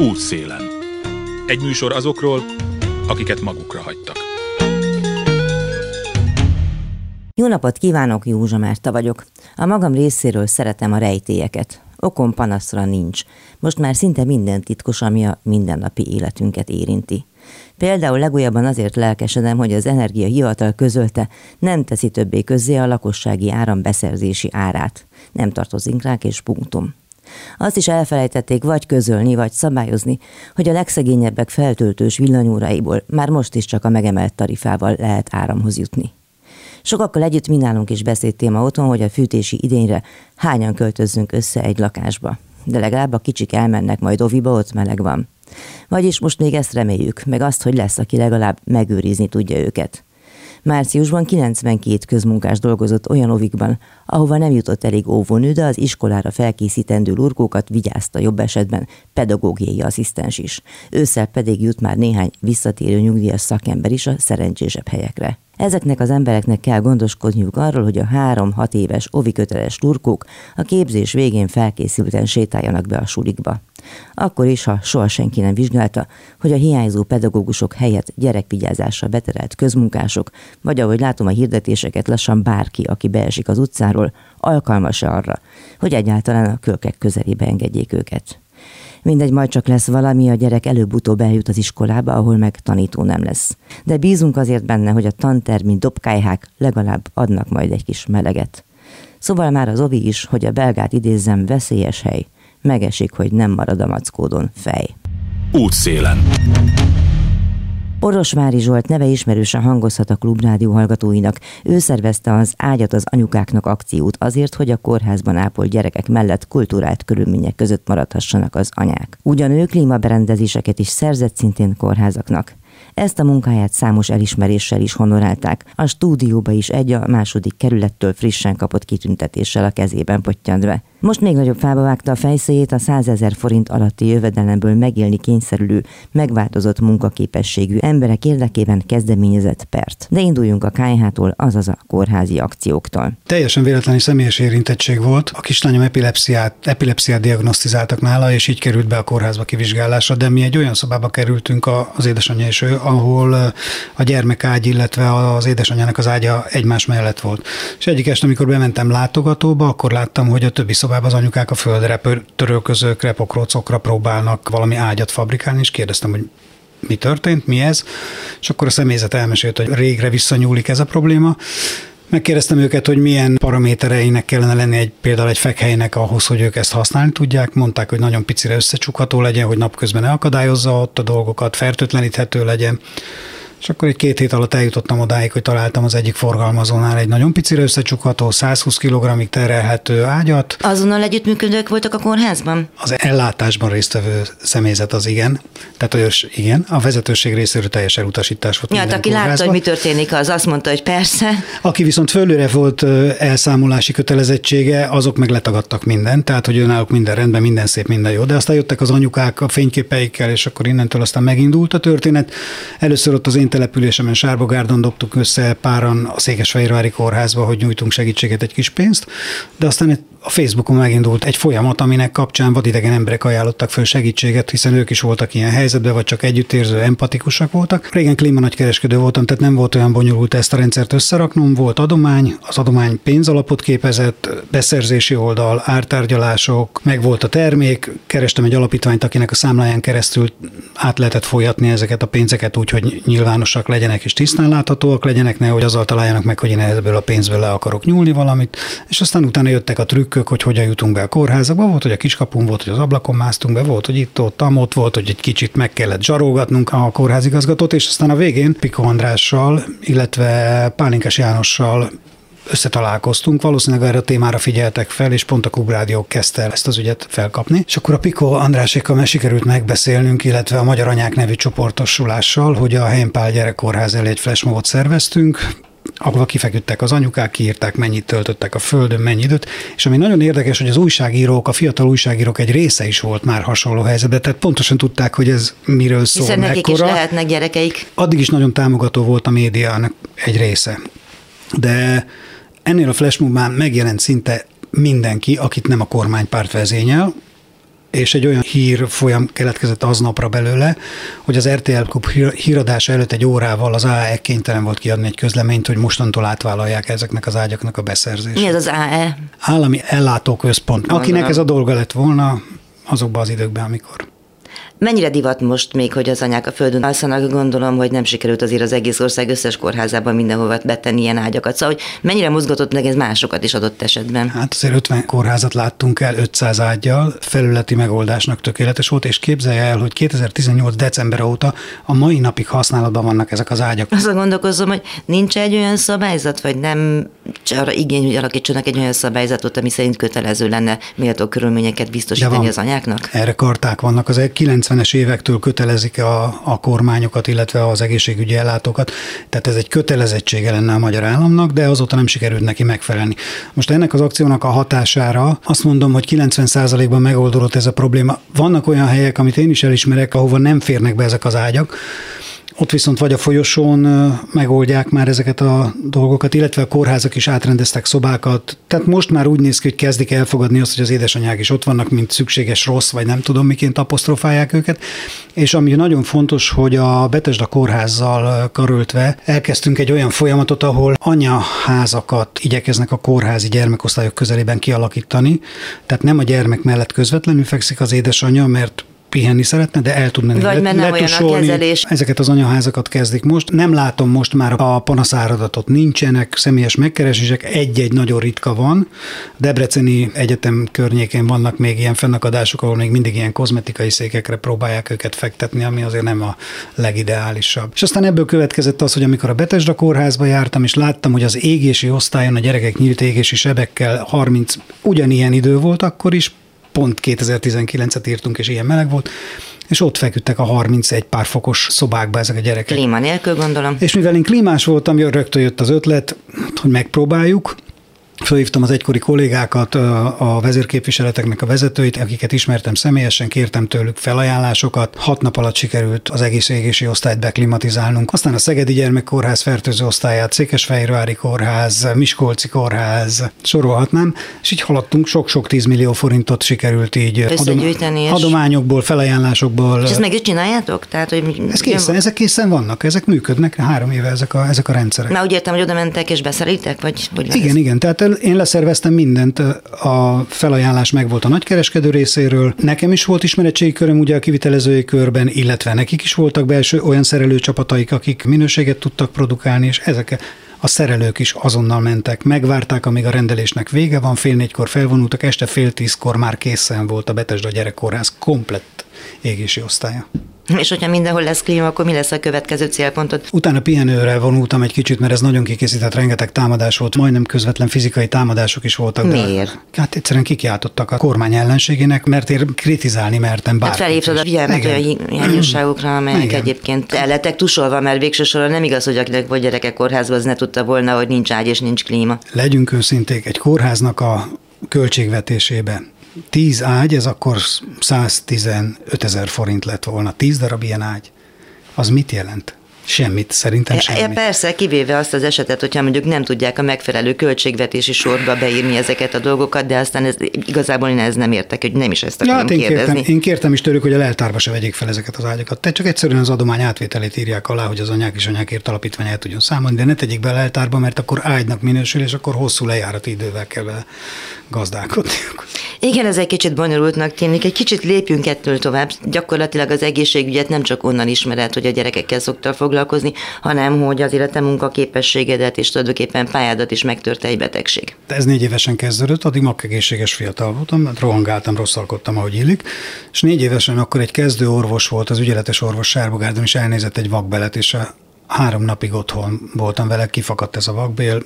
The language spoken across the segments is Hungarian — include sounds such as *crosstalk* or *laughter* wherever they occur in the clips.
Útszélen. Egy műsor azokról, akiket magukra hagytak. Jó napot kívánok, Józsa Márta vagyok. A magam részéről szeretem a rejtélyeket. Okom panaszra nincs. Most már szinte minden titkos, ami a mindennapi életünket érinti. Például legújabban azért lelkesedem, hogy az energiahivatal közölte, nem teszi többé közzé a lakossági áram beszerzési árát. Nem tartozik rá és punktum. Azt is elfelejtették vagy közölni, vagy szabályozni, hogy a legszegényebbek feltöltős villanyóraiból már most is csak a megemelt tarifával lehet áramhoz jutni. Sokakkal együtt mi nálunk beszélt téma otthon, hogy a fűtési idényre hányan költözzünk össze egy lakásba. De legalább a kicsik elmennek majd oviba, ott meleg van. Vagyis most még ezt reméljük, meg azt, hogy lesz, aki legalább megőrizni tudja őket. Márciusban 92 közmunkás dolgozott olyan ovikban, ahova nem jutott elég óvónő, de az iskolára felkészítendő lurkókat vigyázta jobb esetben pedagógiai asszisztens is. Ősszel pedig jut már néhány visszatérő nyugdíjas szakember is a szerencsésebb helyekre. Ezeknek az embereknek kell gondoskodniuk arról, hogy a három-hat éves oviköteles turkók a képzés végén felkészülten sétáljanak be a sulikba. Akkor is, ha soha senki nem vizsgálta, hogy a hiányzó pedagógusok helyett gyerekvigyázásra beterelt közmunkások, vagy ahogy látom a hirdetéseket, lassan bárki, aki beesik az utcáról, alkalmas arra, hogy egyáltalán a kölkek közelébe engedjék őket. Mindegy, majd csak lesz valami, a gyerek előbb-utóbb eljut az iskolába, ahol meg tanító nem lesz. De bízunk azért benne, hogy a tantermi dobkályhák legalább adnak majd egy kis meleget. Szóval már az ovi is, hogy a belgát idézzem, veszélyes hely. Megesik, hogy nem marad a mackódon fej. Útszélen. Orosvári Zsolt neve ismerősen hangozhat a klubrádió hallgatóinak. Ő szervezte az Ágyat az anyukáknak akciót azért, hogy a kórházban ápolt gyerekek mellett kulturált körülmények között maradhassanak az anyák. Ugyan ő klímaberendezéseket is szerzett szintén kórházaknak. Ezt a munkáját számos elismeréssel is honorálták. A stúdióba is egy a második kerülettől frissen kapott kitüntetéssel a kezében pottyantve. Most még nagyobb fába vágta a fejszéjét a 100 ezer forint alatti jövedelemből megélni kényszerülő, megváltozott munkaképességű emberek érdekében kezdeményezett pert. De induljunk a KH-tól, azaz a kórházi akcióktól. Teljesen véletlenül személyes érintettség volt. A kislányom epilepsziát, epilepsziát diagnosztizáltak nála, és így került be a kórházba kivizsgálásra, de mi egy olyan szobába kerültünk az édesanyja és ő, ahol a gyermekágy, illetve az édesanyjának az ágya egymás mellett volt. És egyik este, amikor bementem látogatóba, akkor láttam, hogy a többi szobában az anyukák a földre, törölközőkre, pokrócokra próbálnak valami ágyat fabrikálni, és kérdeztem, hogy mi történt, mi ez, és akkor a személyzet elmesélt, hogy régre visszanyúlik ez a probléma, Megkérdeztem őket, hogy milyen paramétereinek kellene lenni egy, például egy fekhelynek ahhoz, hogy ők ezt használni tudják. Mondták, hogy nagyon picire összecsukható legyen, hogy napközben ne akadályozza ott a dolgokat, fertőtleníthető legyen. És akkor egy két hét alatt eljutottam odáig, hogy találtam az egyik forgalmazónál egy nagyon picire összecsukható, 120 kg terelhető ágyat. Azonnal együttműködők voltak a kórházban? Az ellátásban résztvevő személyzet az igen. Tehát olyas, igen, a vezetőség részéről teljes elutasítás volt. Ja, hát aki látta, hogy mi történik, az azt mondta, hogy persze. Aki viszont fölőre volt elszámolási kötelezettsége, azok meg letagadtak mindent, tehát hogy náluk minden rendben, minden szép, minden jó. De aztán jöttek az anyukák a fényképeikkel, és akkor innentől aztán megindult a történet. Először ott az én településemen Sárbogárdon dobtuk össze páran a Székesfehérvári kórházba, hogy nyújtunk segítséget egy kis pénzt, de aztán a Facebookon megindult egy folyamat, aminek kapcsán vadidegen emberek ajánlottak föl segítséget, hiszen ők is voltak ilyen helyzetben, vagy csak együttérző, empatikusak voltak. Régen klímanagykereskedő voltam, tehát nem volt olyan bonyolult ezt a rendszert összeraknom, volt adomány, az adomány pénzalapot képezett, beszerzési oldal, ártárgyalások, meg volt a termék, kerestem egy alapítványt, akinek a számláján keresztül át lehetett folyatni ezeket a pénzeket úgy, hogy nyilvánosak legyenek és tisztán láthatóak legyenek, nehogy azzal találjanak meg, hogy én ebből a pénzből le akarok nyúlni valamit, és aztán utána jöttek a trükk trükkök, hogy hogyan jutunk be a kórházakba. Volt, hogy a kiskapun volt, hogy az ablakon másztunk be, volt, hogy itt, ott, ott volt, hogy egy kicsit meg kellett zsarolgatnunk a kórházigazgatót, és aztán a végén Piko Andrással, illetve Pálinkás Jánossal összetalálkoztunk, valószínűleg erre a témára figyeltek fel, és pont a Klubrádió kezdte el ezt az ügyet felkapni. És akkor a Piko Andrásékkal meg sikerült megbeszélnünk, illetve a Magyar Anyák nevű csoportosulással, hogy a Helyenpál gyerekkórház elé egy flashmobot szerveztünk, ahova kifeküdtek az anyukák, kiírták, mennyit töltöttek a földön, mennyi időt, és ami nagyon érdekes, hogy az újságírók, a fiatal újságírók egy része is volt már hasonló helyzetben, tehát pontosan tudták, hogy ez miről szól, Hiszen nekik mekkora. is lehetnek gyerekeik. Addig is nagyon támogató volt a médiának egy része. De ennél a flashmobban megjelent szinte mindenki, akit nem a kormánypárt vezényel, és egy olyan hír folyam keletkezett aznapra belőle, hogy az RTL Klub híradása előtt egy órával az AE kénytelen volt kiadni egy közleményt, hogy mostantól átvállalják ezeknek az ágyaknak a beszerzését. Mi ez az AE? Állami ellátóközpont. Akinek ez a dolga lett volna azokban az időkben, amikor Mennyire divat most még, hogy az anyák a földön alszanak? Gondolom, hogy nem sikerült azért az egész ország összes kórházában mindenhova betenni ilyen ágyakat. Szóval, hogy mennyire mozgatott meg ez másokat is adott esetben? Hát azért 50 kórházat láttunk el 500 ágyjal, felületi megoldásnak tökéletes volt, és képzelje el, hogy 2018. december óta a mai napig használatban vannak ezek az ágyak. Azt gondolkozom, hogy nincs egy olyan szabályzat, vagy nem arra igény, hogy alakítsanak egy olyan szabályzatot, ami szerint kötelező lenne méltó körülményeket biztosítani az anyáknak? Erre karták vannak. Az 90-es évektől kötelezik a, a kormányokat, illetve az egészségügyi ellátókat. Tehát ez egy kötelezettsége lenne a magyar államnak, de azóta nem sikerült neki megfelelni. Most ennek az akciónak a hatására azt mondom, hogy 90%-ban megoldódott ez a probléma. Vannak olyan helyek, amit én is elismerek, ahova nem férnek be ezek az ágyak, ott viszont vagy a folyosón megoldják már ezeket a dolgokat, illetve a kórházak is átrendeztek szobákat. Tehát most már úgy néz ki, hogy kezdik elfogadni azt, hogy az édesanyák is ott vannak, mint szükséges rossz, vagy nem tudom miként apostrofálják őket. És ami nagyon fontos, hogy a Betesda kórházzal karöltve elkezdtünk egy olyan folyamatot, ahol anyaházakat igyekeznek a kórházi gyermekosztályok közelében kialakítani. Tehát nem a gyermek mellett közvetlenül fekszik az édesanyja, mert pihenni szeretne, de el tud menni. Vagy mert nem olyan a kezelés. Ezeket az anyaházakat kezdik most. Nem látom most már a panaszáradatot. Nincsenek személyes megkeresések, egy-egy nagyon ritka van. Debreceni Egyetem környékén vannak még ilyen fennakadások, ahol még mindig ilyen kozmetikai székekre próbálják őket fektetni, ami azért nem a legideálisabb. És aztán ebből következett az, hogy amikor a Betesda kórházba jártam, és láttam, hogy az égési osztályon a gyerekek nyílt égési sebekkel 30 ugyanilyen idő volt akkor is, pont 2019-et írtunk, és ilyen meleg volt, és ott feküdtek a 31 pár fokos szobákba ezek a gyerekek. Klíma nélkül gondolom. És mivel én klímás voltam, rögtön jött az ötlet, hogy megpróbáljuk, Fölhívtam az egykori kollégákat, a vezérképviseleteknek a vezetőit, akiket ismertem személyesen, kértem tőlük felajánlásokat. Hat nap alatt sikerült az egész égési osztályt beklimatizálnunk. Aztán a Szegedi Gyermekkórház fertőző osztályát, Székesfehérvári Kórház, Miskolci Kórház, sorolhatnám, és így haladtunk, sok-sok tízmillió forintot sikerült így adom, és... adományokból, felajánlásokból. És ezt meg is csináljátok? Tehát, hogy ez készen, ezek készen vannak, ezek működnek, három éve ezek a, ezek a rendszerek. Na úgy értem, hogy oda mentek és beszerítek, vagy hogy Igen, ez? igen, tehát én leszerveztem mindent, a felajánlás megvolt a nagykereskedő részéről, nekem is volt ismeretségi köröm ugye a kivitelezői körben, illetve nekik is voltak belső olyan szerelőcsapataik, akik minőséget tudtak produkálni, és ezek a szerelők is azonnal mentek, megvárták, amíg a rendelésnek vége van, fél négykor felvonultak, este fél tízkor már készen volt a Betesda gyerekkórház komplett égési osztálya. És hogyha mindenhol lesz klíma, akkor mi lesz a következő célpontod? Utána pihenőre vonultam egy kicsit, mert ez nagyon kikészített, rengeteg támadás volt, majdnem közvetlen fizikai támadások is voltak. Miért? De, hát egyszerűen kikiáltottak a kormány ellenségének, mert én kritizálni mertem bárkit. Hát felhívtad a figyelmet olyan hiányosságokra, amelyek Igen. egyébként el lettek tusolva, mert végső soron nem igaz, hogy akinek vagy gyerekek kórházba, az ne tudta volna, hogy nincs ágy és nincs klíma. Legyünk őszinték, egy kórháznak a költségvetésében 10 ágy, ez akkor 115 ezer forint lett volna. 10 darab ilyen ágy. Az mit jelent? Semmit, szerintem semmit. Ja, persze, kivéve azt az esetet, hogyha mondjuk nem tudják a megfelelő költségvetési sorba beírni ezeket a dolgokat, de aztán ez, igazából én ez nem értek, hogy nem is ezt akarom ja, hát én kérdezni. Kértem, én kértem is tőlük, hogy a leltárba se vegyék fel ezeket az ágyakat. Tehát csak egyszerűen az adomány átvételét írják alá, hogy az anyák és anyákért alapítvány el tudjon számolni, de ne tegyék be a leltárba, mert akkor ágynak minősül, és akkor hosszú lejárati idővel kell gazdálkodni. Igen, ez egy kicsit bonyolultnak tűnik, egy kicsit lépjünk ettől tovább. Gyakorlatilag az egészségügyet nem csak onnan ismered, hogy a gyerekekkel szoktál foglalkozni, hanem hogy az élete munkaképességedet és tulajdonképpen pályádat is megtörte egy betegség. Ez négy évesen kezdődött, addig makkegészséges fiatal voltam, rohangáltam, rosszalkodtam, ahogy illik, és négy évesen akkor egy kezdő orvos volt, az ügyeletes orvos Sárbogárdon, és elnézett egy vakbelet, és a három napig otthon voltam vele, kifakadt ez a vakbél,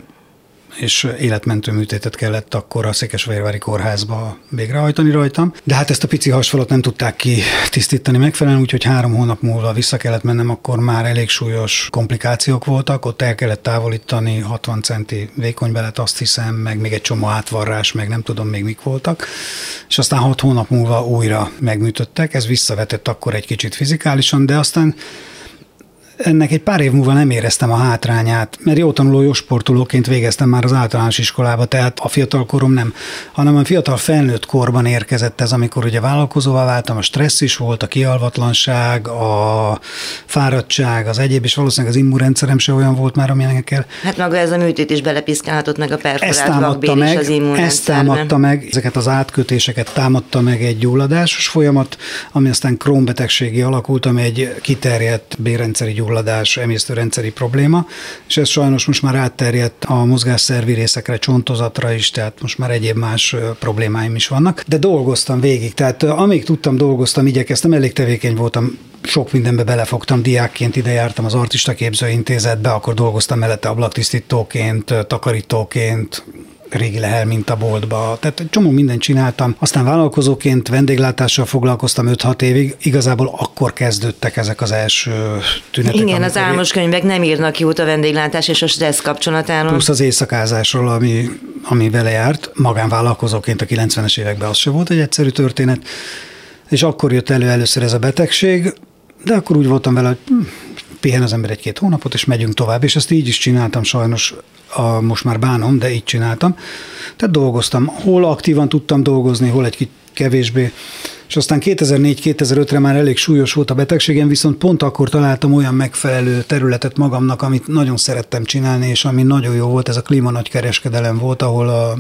és életmentő műtétet kellett akkor a Székesfehérvári kórházba végrehajtani rajtam. De hát ezt a pici hasfalat nem tudták ki tisztítani megfelelően, úgyhogy három hónap múlva vissza kellett mennem, akkor már elég súlyos komplikációk voltak, ott el kellett távolítani 60 centi vékonybelet, azt hiszem, meg még egy csomó átvarrás, meg nem tudom még mik voltak. És aztán hat hónap múlva újra megműtöttek, ez visszavetett akkor egy kicsit fizikálisan, de aztán ennek egy pár év múlva nem éreztem a hátrányát, mert jó tanuló, jó sportolóként végeztem már az általános iskolába, tehát a fiatal korom nem, hanem a fiatal felnőtt korban érkezett ez, amikor ugye vállalkozóvá váltam, a stressz is volt, a kialvatlanság, a fáradtság, az egyéb, és valószínűleg az immunrendszerem se olyan volt már, amilyenek kell. Hát maga ez a műtét is belepiszkálhatott meg a perforált vakbél meg, az Ezt támadta meg, ezeket az átkötéseket támadta meg egy gyulladásos folyamat, ami aztán krónbetegségi alakult, ami egy kiterjedt bérrendszeri gyulladás, emésztőrendszeri probléma, és ez sajnos most már átterjedt a mozgásszervi részekre, csontozatra is, tehát most már egyéb más problémáim is vannak. De dolgoztam végig, tehát amíg tudtam, dolgoztam, igyekeztem, elég tevékeny voltam sok mindenbe belefogtam, diákként ide jártam az Artista Képzőintézetbe, akkor dolgoztam mellette ablaktisztítóként, takarítóként, régi lehel mintaboltba, tehát egy csomó mindent csináltam. Aztán vállalkozóként vendéglátással foglalkoztam 5-6 évig, igazából akkor kezdődtek ezek az első tünetek. Igen, az álmos könyvek nem írnak jót a vendéglátás és a stressz kapcsolatáról. Plusz az éjszakázásról, ami, ami vele járt. Magánvállalkozóként a 90-es években az se volt egy egyszerű történet. És akkor jött elő először ez a betegség, de akkor úgy voltam vele, hogy hm, pihen az ember egy-két hónapot, és megyünk tovább, és ezt így is csináltam sajnos, a, most már bánom, de így csináltam. Tehát dolgoztam, hol aktívan tudtam dolgozni, hol egy kevésbé, és aztán 2004-2005-re már elég súlyos volt a betegségem, viszont pont akkor találtam olyan megfelelő területet magamnak, amit nagyon szerettem csinálni, és ami nagyon jó volt, ez a klíma nagy kereskedelem volt, ahol a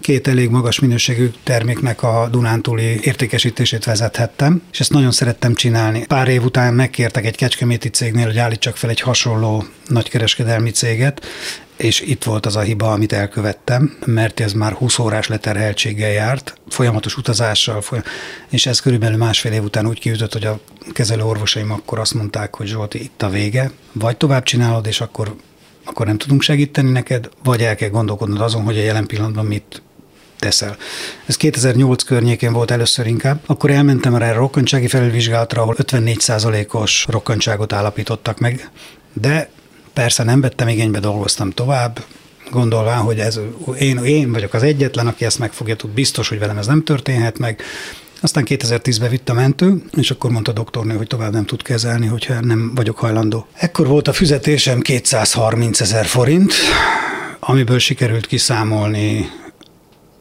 két elég magas minőségű terméknek a Dunántúli értékesítését vezethettem, és ezt nagyon szerettem csinálni. Pár év után megkértek egy kecskeméti cégnél, hogy állítsak fel egy hasonló nagykereskedelmi céget, és itt volt az a hiba, amit elkövettem, mert ez már 20 órás leterheltséggel járt, folyamatos utazással, és ez körülbelül másfél év után úgy kiütött, hogy a kezelő orvosaim akkor azt mondták, hogy Zsolti, itt a vége, vagy tovább csinálod, és akkor, akkor nem tudunk segíteni neked, vagy el kell gondolkodnod azon, hogy a jelen pillanatban mit teszel. Ez 2008 környékén volt először inkább. Akkor elmentem erre a rokkantsági felülvizsgálatra, ahol 54%-os rokkantságot állapítottak meg, de Persze nem vettem igénybe, dolgoztam tovább, gondolván, hogy ez, én, én vagyok az egyetlen, aki ezt megfogja, tud biztos, hogy velem ez nem történhet meg. Aztán 2010-ben vitt a mentő, és akkor mondta a doktornő, hogy tovább nem tud kezelni, hogyha nem vagyok hajlandó. Ekkor volt a fizetésem 230 ezer forint, amiből sikerült kiszámolni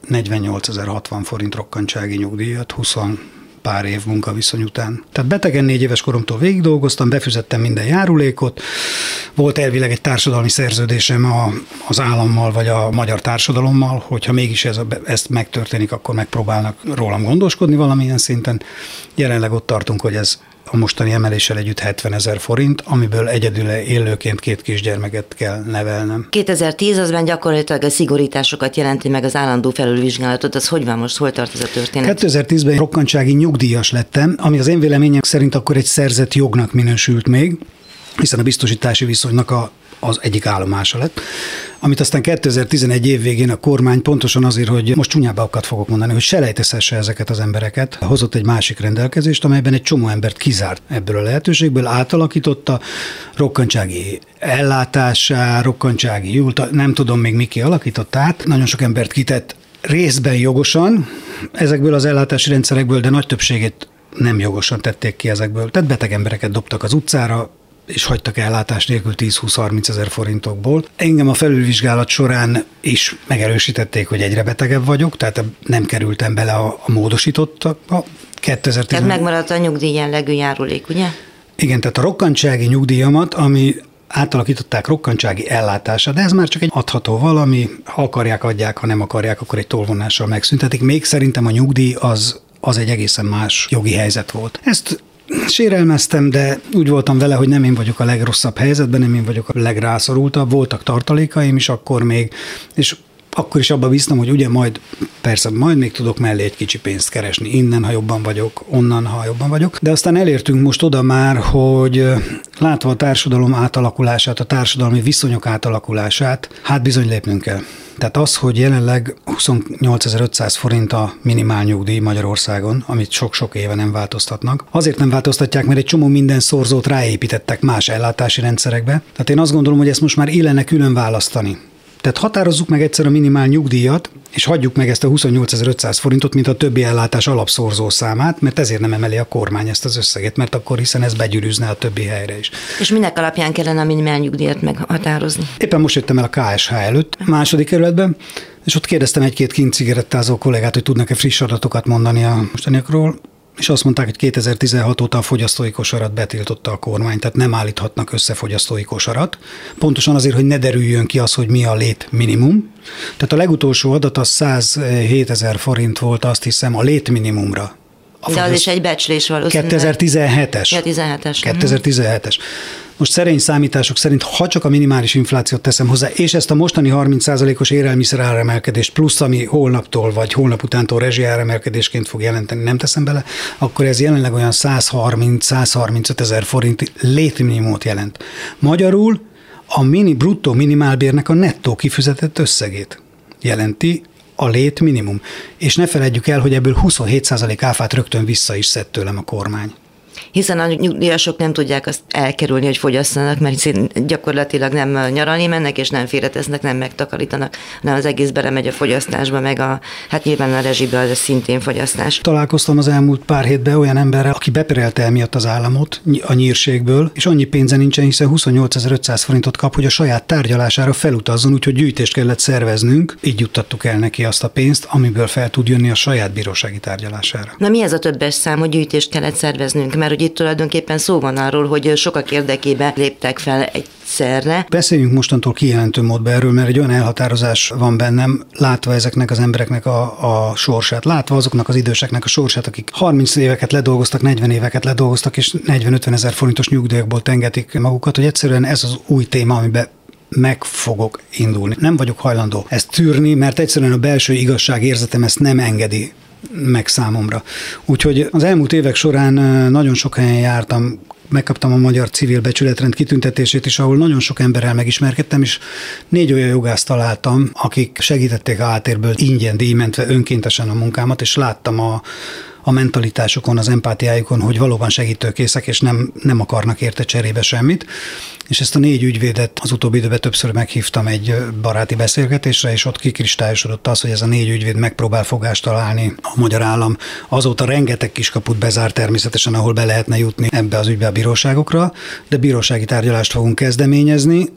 48.060 forint rokkantsági nyugdíjat, 20 pár év munkaviszony után. Tehát betegen négy éves koromtól végig dolgoztam, befizettem minden járulékot, volt elvileg egy társadalmi szerződésem a, az állammal vagy a magyar társadalommal, hogyha mégis ez, ezt megtörténik, akkor megpróbálnak rólam gondoskodni valamilyen szinten. Jelenleg ott tartunk, hogy ez a mostani emeléssel együtt 70 ezer forint, amiből egyedül élőként két kisgyermeket kell nevelnem. 2010 azban gyakorlatilag a szigorításokat jelenti meg az állandó felülvizsgálatot, az hogy van most, hol tart ez a történet? 2010-ben rokkantsági nyugdíjas lettem, ami az én véleményem szerint akkor egy szerzett jognak minősült még, hiszen a biztosítási viszonynak a az egyik állomása lett, amit aztán 2011 év végén a kormány pontosan azért, hogy most csúnyábbakat fogok mondani, hogy selejtezhesse ezeket az embereket, hozott egy másik rendelkezést, amelyben egy csomó embert kizárt ebből a lehetőségből, átalakította, rokkantsági ellátásá, rokkantsági jult, nem tudom még miki alakított át, nagyon sok embert kitett részben jogosan ezekből az ellátási rendszerekből, de nagy többségét nem jogosan tették ki ezekből. Tehát beteg embereket dobtak az utcára, és hagytak ellátás nélkül 10-20-30 ezer forintokból. Engem a felülvizsgálat során is megerősítették, hogy egyre betegebb vagyok, tehát nem kerültem bele a, a módosítottakba. 2010 tehát megmaradt a nyugdíj jellegű járulék, ugye? Igen, tehát a rokkantsági nyugdíjamat, ami átalakították rokkantsági ellátása, de ez már csak egy adható valami, ha akarják, adják, ha nem akarják, akkor egy tolvonással megszüntetik. Még szerintem a nyugdíj az az egy egészen más jogi helyzet volt. Ezt Sérelmeztem, de úgy voltam vele, hogy nem én vagyok a legrosszabb helyzetben, nem én vagyok a legrászorultabb. Voltak tartalékaim is akkor még, és akkor is abba bíztam, hogy ugye majd, persze majd még tudok mellé egy kicsi pénzt keresni, innen, ha jobban vagyok, onnan, ha jobban vagyok. De aztán elértünk most oda már, hogy látva a társadalom átalakulását, a társadalmi viszonyok átalakulását, hát bizony lépnünk kell. Tehát az, hogy jelenleg 28.500 forint a minimál nyugdíj Magyarországon, amit sok-sok éve nem változtatnak. Azért nem változtatják, mert egy csomó minden szorzót ráépítettek más ellátási rendszerekbe. Tehát én azt gondolom, hogy ezt most már illene külön választani Tehát határozzuk meg egyszer a minimál nyugdíjat, és hagyjuk meg ezt a 28.500 forintot, mint a többi ellátás alapszorzó számát, mert ezért nem emeli a kormány ezt az összeget, mert akkor hiszen ez begyűrűzne a többi helyre is. És minek alapján kellene a minimál nyugdíjat meghatározni? Éppen most jöttem el a KSH előtt, második kerületben, és ott kérdeztem egy-két kint cigarettázó kollégát, hogy tudnak-e friss adatokat mondani a mostaniakról és azt mondták, hogy 2016 óta a fogyasztói kosarat betiltotta a kormány, tehát nem állíthatnak össze fogyasztói kosarat. Pontosan azért, hogy ne derüljön ki az, hogy mi a lét minimum. Tehát a legutolsó adat az 107 ezer forint volt, azt hiszem, a lét minimumra. A De az is egy becslés valószínűleg. 2017-es. Ja, 17-es. 2017-es. Most szerény számítások szerint, ha csak a minimális inflációt teszem hozzá, és ezt a mostani 30%-os élelmiszer áremelkedést plusz, ami holnaptól vagy holnap utántól rezsi áremelkedésként fog jelenteni, nem teszem bele, akkor ez jelenleg olyan 130-135 ezer forint létminimumot jelent. Magyarul a mini bruttó minimálbérnek a nettó kifizetett összegét jelenti a lét minimum. És ne felejtjük el, hogy ebből 27% áfát rögtön vissza is szed tőlem a kormány hiszen a nyugdíjasok nem tudják azt elkerülni, hogy fogyasszanak, mert gyakorlatilag nem nyaralni mennek, és nem félretesznek, nem megtakarítanak, hanem az egész belemegy a fogyasztásba, meg a, hát nyilván a rezsibe az szintén fogyasztás. Találkoztam az elmúlt pár hétben olyan emberrel, aki beperelte emiatt az államot a nyírségből, és annyi pénze nincsen, hiszen 28.500 forintot kap, hogy a saját tárgyalására felutazzon, úgyhogy gyűjtést kellett szerveznünk, így juttattuk el neki azt a pénzt, amiből fel tud jönni a saját bírósági tárgyalására. Na mi ez a többes szám, hogy gyűjtést kellett szerveznünk? Mert hogy itt tulajdonképpen szó van arról, hogy sokak érdekében léptek fel egyszerre. Beszéljünk mostantól kijelentő módban erről, mert egy olyan elhatározás van bennem, látva ezeknek az embereknek a, a sorsát, látva azoknak az időseknek a sorsát, akik 30 éveket ledolgoztak, 40 éveket ledolgoztak, és 40-50 ezer forintos nyugdíjakból tengetik magukat, hogy egyszerűen ez az új téma, amiben meg fogok indulni. Nem vagyok hajlandó ezt tűrni, mert egyszerűen a belső igazság érzetem ezt nem engedi meg számomra. Úgyhogy az elmúlt évek során nagyon sok helyen jártam, megkaptam a Magyar Civil Becsületrend kitüntetését is, ahol nagyon sok emberrel megismerkedtem, és négy olyan jogást találtam, akik segítették a hátérből ingyen díjmentve önkéntesen a munkámat, és láttam a, a mentalitásukon, az empátiájukon, hogy valóban segítőkészek, és nem, nem akarnak érte cserébe semmit. És ezt a négy ügyvédet az utóbbi időben többször meghívtam egy baráti beszélgetésre, és ott kikristályosodott az, hogy ez a négy ügyvéd megpróbál fogást találni a magyar állam. Azóta rengeteg kiskaput bezár természetesen, ahol be lehetne jutni ebbe az ügybe a bíróságokra, de bírósági tárgyalást fogunk kezdeményezni,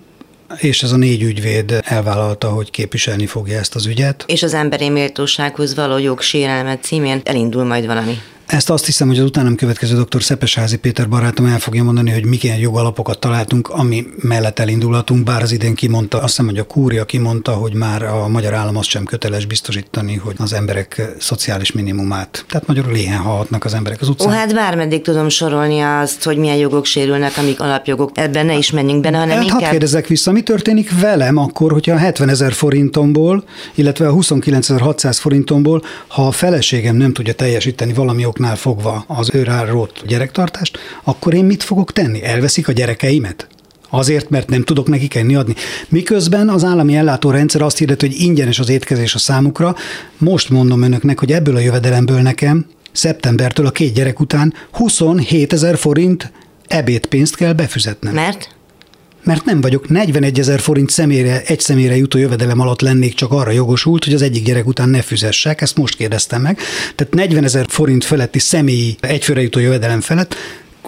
és ez a négy ügyvéd elvállalta, hogy képviselni fogja ezt az ügyet. És az emberi méltósághoz való jogsérelmet címén elindul majd valami. Ezt azt hiszem, hogy az utánam következő dr. Szepesházi Péter barátom el fogja mondani, hogy milyen jogalapokat találtunk, ami mellett elindulhatunk, bár az idén kimondta, azt hiszem, hogy a kúria kimondta, hogy már a magyar állam azt sem köteles biztosítani, hogy az emberek szociális minimumát. Tehát magyarul éhen halhatnak az emberek az utcán. Ó, hát bármeddig tudom sorolni azt, hogy milyen jogok sérülnek, amik alapjogok. Ebben ne is menjünk benne, hanem hát, inkább... Hát kérdezek vissza, mi történik velem akkor, hogyha a 70 ezer forintomból, illetve a 29.600 forintomból, ha a feleségem nem tudja teljesíteni valami ok oknál fogva az őrá rót gyerektartást, akkor én mit fogok tenni? Elveszik a gyerekeimet? Azért, mert nem tudok nekik enni adni. Miközben az állami ellátórendszer azt hirdet, hogy ingyenes az étkezés a számukra, most mondom önöknek, hogy ebből a jövedelemből nekem szeptembertől a két gyerek után 27 ezer forint ebédpénzt kell befizetnem. Mert? Mert nem vagyok 41 ezer forint személyre, egy személyre jutó jövedelem alatt lennék csak arra jogosult, hogy az egyik gyerek után ne fizessek, ezt most kérdeztem meg. Tehát 40 ezer forint feletti személyi egyfőre jutó jövedelem felett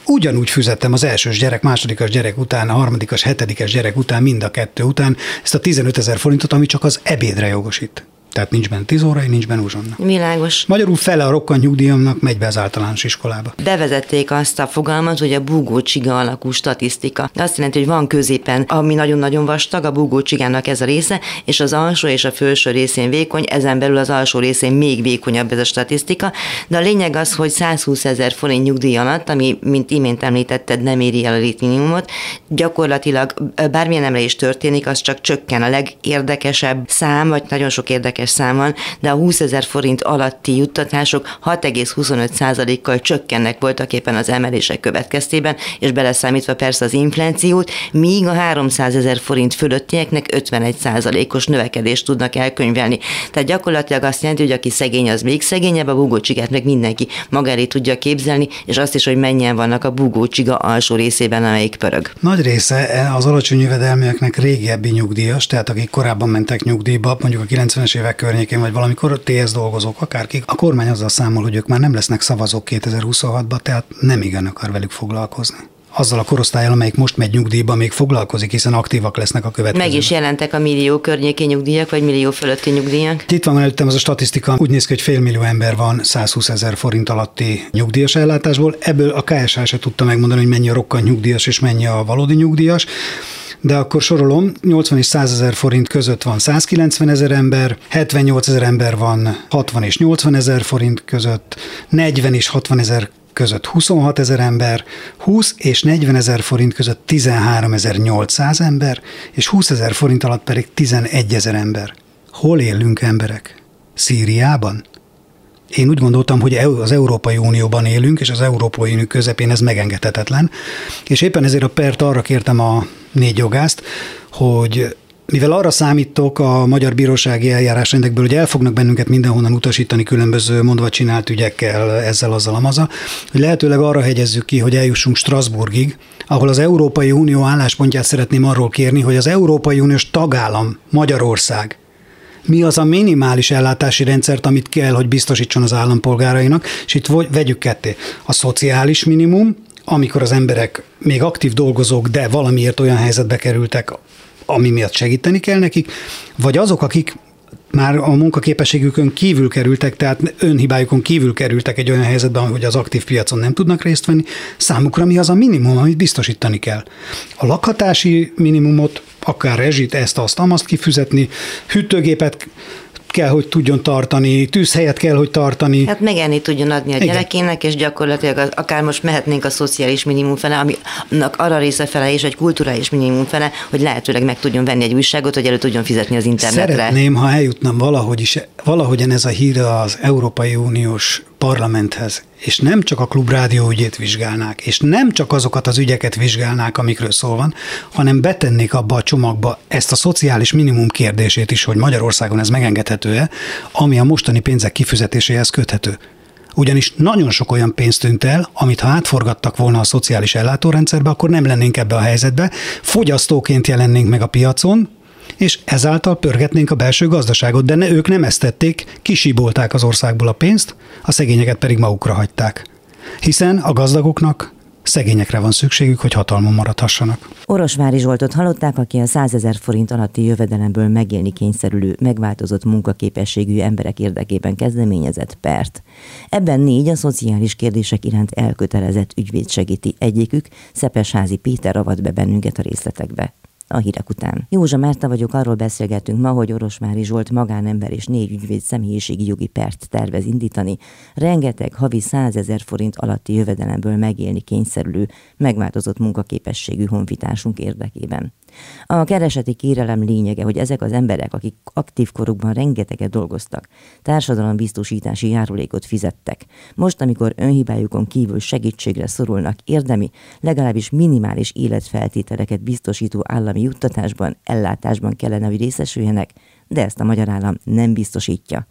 ugyanúgy fizettem az elsős gyerek, másodikas gyerek után, a harmadikas, hetedikes gyerek után, mind a kettő után ezt a 15 ezer forintot, ami csak az ebédre jogosít. Tehát nincs benne 10 órai, nincs benne uzsonna. Világos. Magyarul fele a rokkan nyugdíjamnak megy be az általános iskolába. Bevezették azt a fogalmat, hogy a búgócsiga alakú statisztika. Azt jelenti, hogy van középen, ami nagyon-nagyon vastag, a búgócsigának ez a része, és az alsó és a felső részén vékony, ezen belül az alsó részén még vékonyabb ez a statisztika. De a lényeg az, hogy 120 ezer forint nyugdíj alatt, ami, mint imént említetted, nem éri el a létminimumot, gyakorlatilag bármilyen emelés történik, az csak csökken. A legérdekesebb szám, vagy nagyon sok érdekes érdekes szám van, de a 20 ezer forint alatti juttatások 6,25%-kal csökkennek voltak éppen az emelések következtében, és beleszámítva persze az inflációt, míg a 300 ezer forint fölöttieknek 51%-os növekedést tudnak elkönyvelni. Tehát gyakorlatilag azt jelenti, hogy aki szegény, az még szegényebb, a bugócsigát meg mindenki maga elé tudja képzelni, és azt is, hogy mennyien vannak a bugócsiga alsó részében, amelyik pörög. Nagy része az alacsony jövedelműeknek régebbi nyugdíjas, tehát akik korábban mentek nyugdíjba, mondjuk a 90-es évek környékén, vagy valamikor TS dolgozók, akárkik, a kormány azzal számol, hogy ők már nem lesznek szavazók 2026-ban, tehát nem igen akar velük foglalkozni azzal a korosztályal, amelyik most megy nyugdíjba, még foglalkozik, hiszen aktívak lesznek a következő. Meg is jelentek a millió környéki nyugdíjak, vagy millió fölötti nyugdíjak? Itt van előttem az a statisztika, úgy néz ki, hogy fél millió ember van 120 ezer forint alatti nyugdíjas ellátásból. Ebből a KSH se tudta megmondani, hogy mennyi a rokkant nyugdíjas és mennyi a valódi nyugdíjas de akkor sorolom, 80 és 100 ezer forint között van 190 ezer ember, 78 ezer ember van 60 és 80 ezer forint között, 40 és 60 ezer között 26 ezer ember, 20 és 40 ezer forint között 13 800 ember, és 20 ezer forint alatt pedig 11 ezer ember. Hol élünk emberek? Szíriában? Én úgy gondoltam, hogy az Európai Unióban élünk, és az Európai Unió közepén ez megengedhetetlen, és éppen ezért a pert arra kértem a négy jogást, hogy mivel arra számítok a magyar bírósági eljárásrendekből, hogy el fognak bennünket mindenhonnan utasítani különböző mondva csinált ügyekkel, ezzel, azzal, amaza, hogy lehetőleg arra hegyezzük ki, hogy eljussunk Strasbourgig, ahol az Európai Unió álláspontját szeretném arról kérni, hogy az Európai Uniós tagállam, Magyarország, mi az a minimális ellátási rendszert, amit kell, hogy biztosítson az állampolgárainak, és itt vegyük ketté. A szociális minimum, amikor az emberek még aktív dolgozók, de valamiért olyan helyzetbe kerültek, ami miatt segíteni kell nekik, vagy azok, akik már a munkaképességükön kívül kerültek, tehát önhibájukon kívül kerültek egy olyan helyzetben, hogy az aktív piacon nem tudnak részt venni, számukra mi az a minimum, amit biztosítani kell. A lakhatási minimumot, akár rezsit, ezt, azt, amazt kifizetni, hűtőgépet kell, hogy tudjon tartani, tűzhelyet kell, hogy tartani. Hát megenni tudjon adni a Igen. gyerekének, és gyakorlatilag akár most mehetnénk a szociális minimum fele, aminek arra része fele és egy kulturális minimum fele, hogy lehetőleg meg tudjon venni egy újságot, hogy elő tudjon fizetni az internetre. Szeretném, ha eljutnám valahogy is, valahogyan ez a hír az Európai Uniós parlamenthez, és nem csak a klubrádió ügyét vizsgálnák, és nem csak azokat az ügyeket vizsgálnák, amikről szó van, hanem betennék abba a csomagba ezt a szociális minimum kérdését is, hogy Magyarországon ez megengedhető-e, ami a mostani pénzek kifizetéséhez köthető. Ugyanis nagyon sok olyan pénzt tűnt el, amit ha átforgattak volna a szociális ellátórendszerbe, akkor nem lennénk ebbe a helyzetbe. Fogyasztóként jelennénk meg a piacon, és ezáltal pörgetnénk a belső gazdaságot, de ne, ők nem ezt tették, kisíbolták az országból a pénzt, a szegényeket pedig magukra hagyták. Hiszen a gazdagoknak Szegényekre van szükségük, hogy hatalmon maradhassanak. Orosvári Zsoltot hallották, aki a 100 ezer forint alatti jövedelemből megélni kényszerülő, megváltozott munkaképességű emberek érdekében kezdeményezett pert. Ebben négy a szociális kérdések iránt elkötelezett ügyvéd segíti. Egyikük Szepesházi Péter avat be bennünket a részletekbe a hírek után. Józsa Márta vagyok, arról beszélgetünk ma, hogy Orosmári Zsolt magánember és négy ügyvéd személyiségi jogi pert tervez indítani. Rengeteg havi 100 ezer forint alatti jövedelemből megélni kényszerülő, megváltozott munkaképességű honfitársunk érdekében. A kereseti kérelem lényege, hogy ezek az emberek, akik aktív korukban rengeteget dolgoztak, társadalombiztosítási járulékot fizettek, most, amikor önhibájukon kívül segítségre szorulnak érdemi, legalábbis minimális életfeltételeket biztosító állami juttatásban, ellátásban kellene, hogy részesüljenek, de ezt a magyar állam nem biztosítja.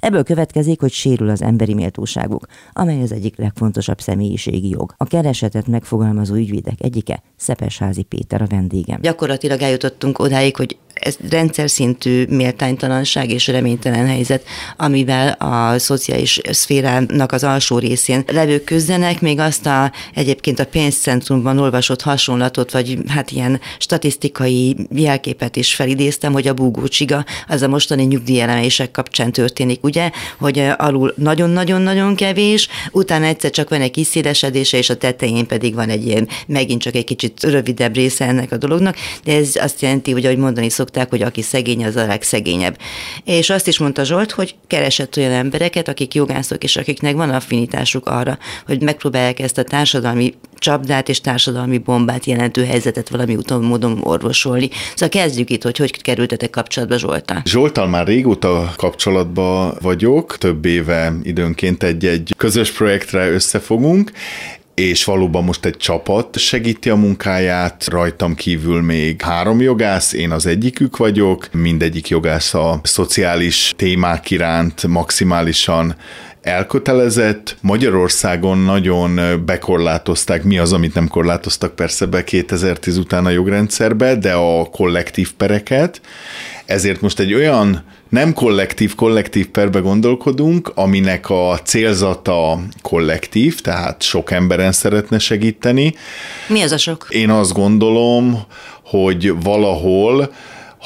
Ebből következik, hogy sérül az emberi méltóságuk, amely az egyik legfontosabb személyiségi jog. A keresetet megfogalmazó ügyvédek egyike Szepesházi Péter a vendégem. Gyakorlatilag eljutottunk odáig, hogy ez rendszer szintű méltánytalanság és reménytelen helyzet, amivel a szociális szférának az alsó részén levők küzdenek, még azt a egyébként a pénzcentrumban olvasott hasonlatot, vagy hát ilyen statisztikai jelképet is felidéztem, hogy a búgócsiga az a mostani nyugdíjelemések kapcsán történik, ugye, hogy alul nagyon-nagyon-nagyon kevés, utána egyszer csak van egy kiszélesedése, és a tetején pedig van egy ilyen, megint csak egy kicsit rövidebb része ennek a dolognak, de ez azt jelenti, hogy ahogy mondani szok, szokták, hogy aki szegény, az a legszegényebb. És azt is mondta Zsolt, hogy keresett olyan embereket, akik jogászok, és akiknek van affinitásuk arra, hogy megpróbálják ezt a társadalmi csapdát és társadalmi bombát jelentő helyzetet valami úton módon orvosolni. Szóval kezdjük itt, hogy hogy kerültetek kapcsolatba Zsoltal. Zsoltal már régóta kapcsolatban vagyok, több éve időnként egy-egy közös projektre összefogunk, és valóban most egy csapat segíti a munkáját, rajtam kívül még három jogász, én az egyikük vagyok, mindegyik jogász a szociális témák iránt maximálisan elkötelezett. Magyarországon nagyon bekorlátozták, mi az, amit nem korlátoztak persze be 2010 után a jogrendszerbe, de a kollektív pereket. Ezért most egy olyan nem kollektív, kollektív perbe gondolkodunk, aminek a célzata kollektív, tehát sok emberen szeretne segíteni. Mi az a sok? Én azt gondolom, hogy valahol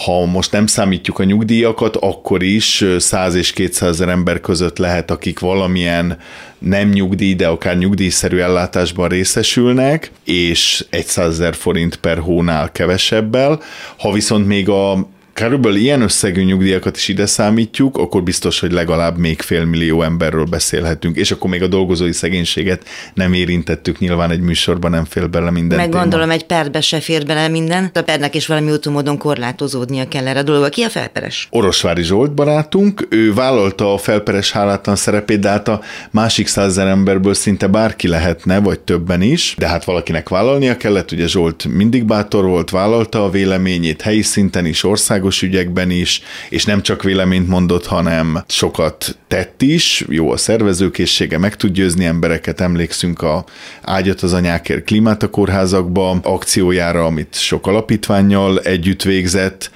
ha most nem számítjuk a nyugdíjakat, akkor is 100 és 200 ezer ember között lehet, akik valamilyen nem nyugdíj, de akár nyugdíjszerű ellátásban részesülnek, és 100 ezer forint per hónál kevesebbel. Ha viszont még a körülbelül ilyen összegű nyugdíjakat is ide számítjuk, akkor biztos, hogy legalább még fél millió emberről beszélhetünk, és akkor még a dolgozói szegénységet nem érintettük, nyilván egy műsorban nem fél bele minden Meg gondolom, egy perbe se fér bele minden, a pernek is valami úton módon korlátozódnia kell erre a dolog. Ki a felperes? Orosvári Zsolt barátunk, ő vállalta a felperes hálátlan szerepét, de hát a másik százezer emberből szinte bárki lehetne, vagy többen is, de hát valakinek vállalnia kellett, ugye Zsolt mindig bátor volt, vállalta a véleményét helyi szinten is, országos országos ügyekben is, és nem csak véleményt mondott, hanem sokat tett is, jó a szervezőkészsége, meg tud győzni embereket, emlékszünk a Ágyat az anyákért klímát a kórházakba akciójára, amit sok alapítványjal együtt végzett,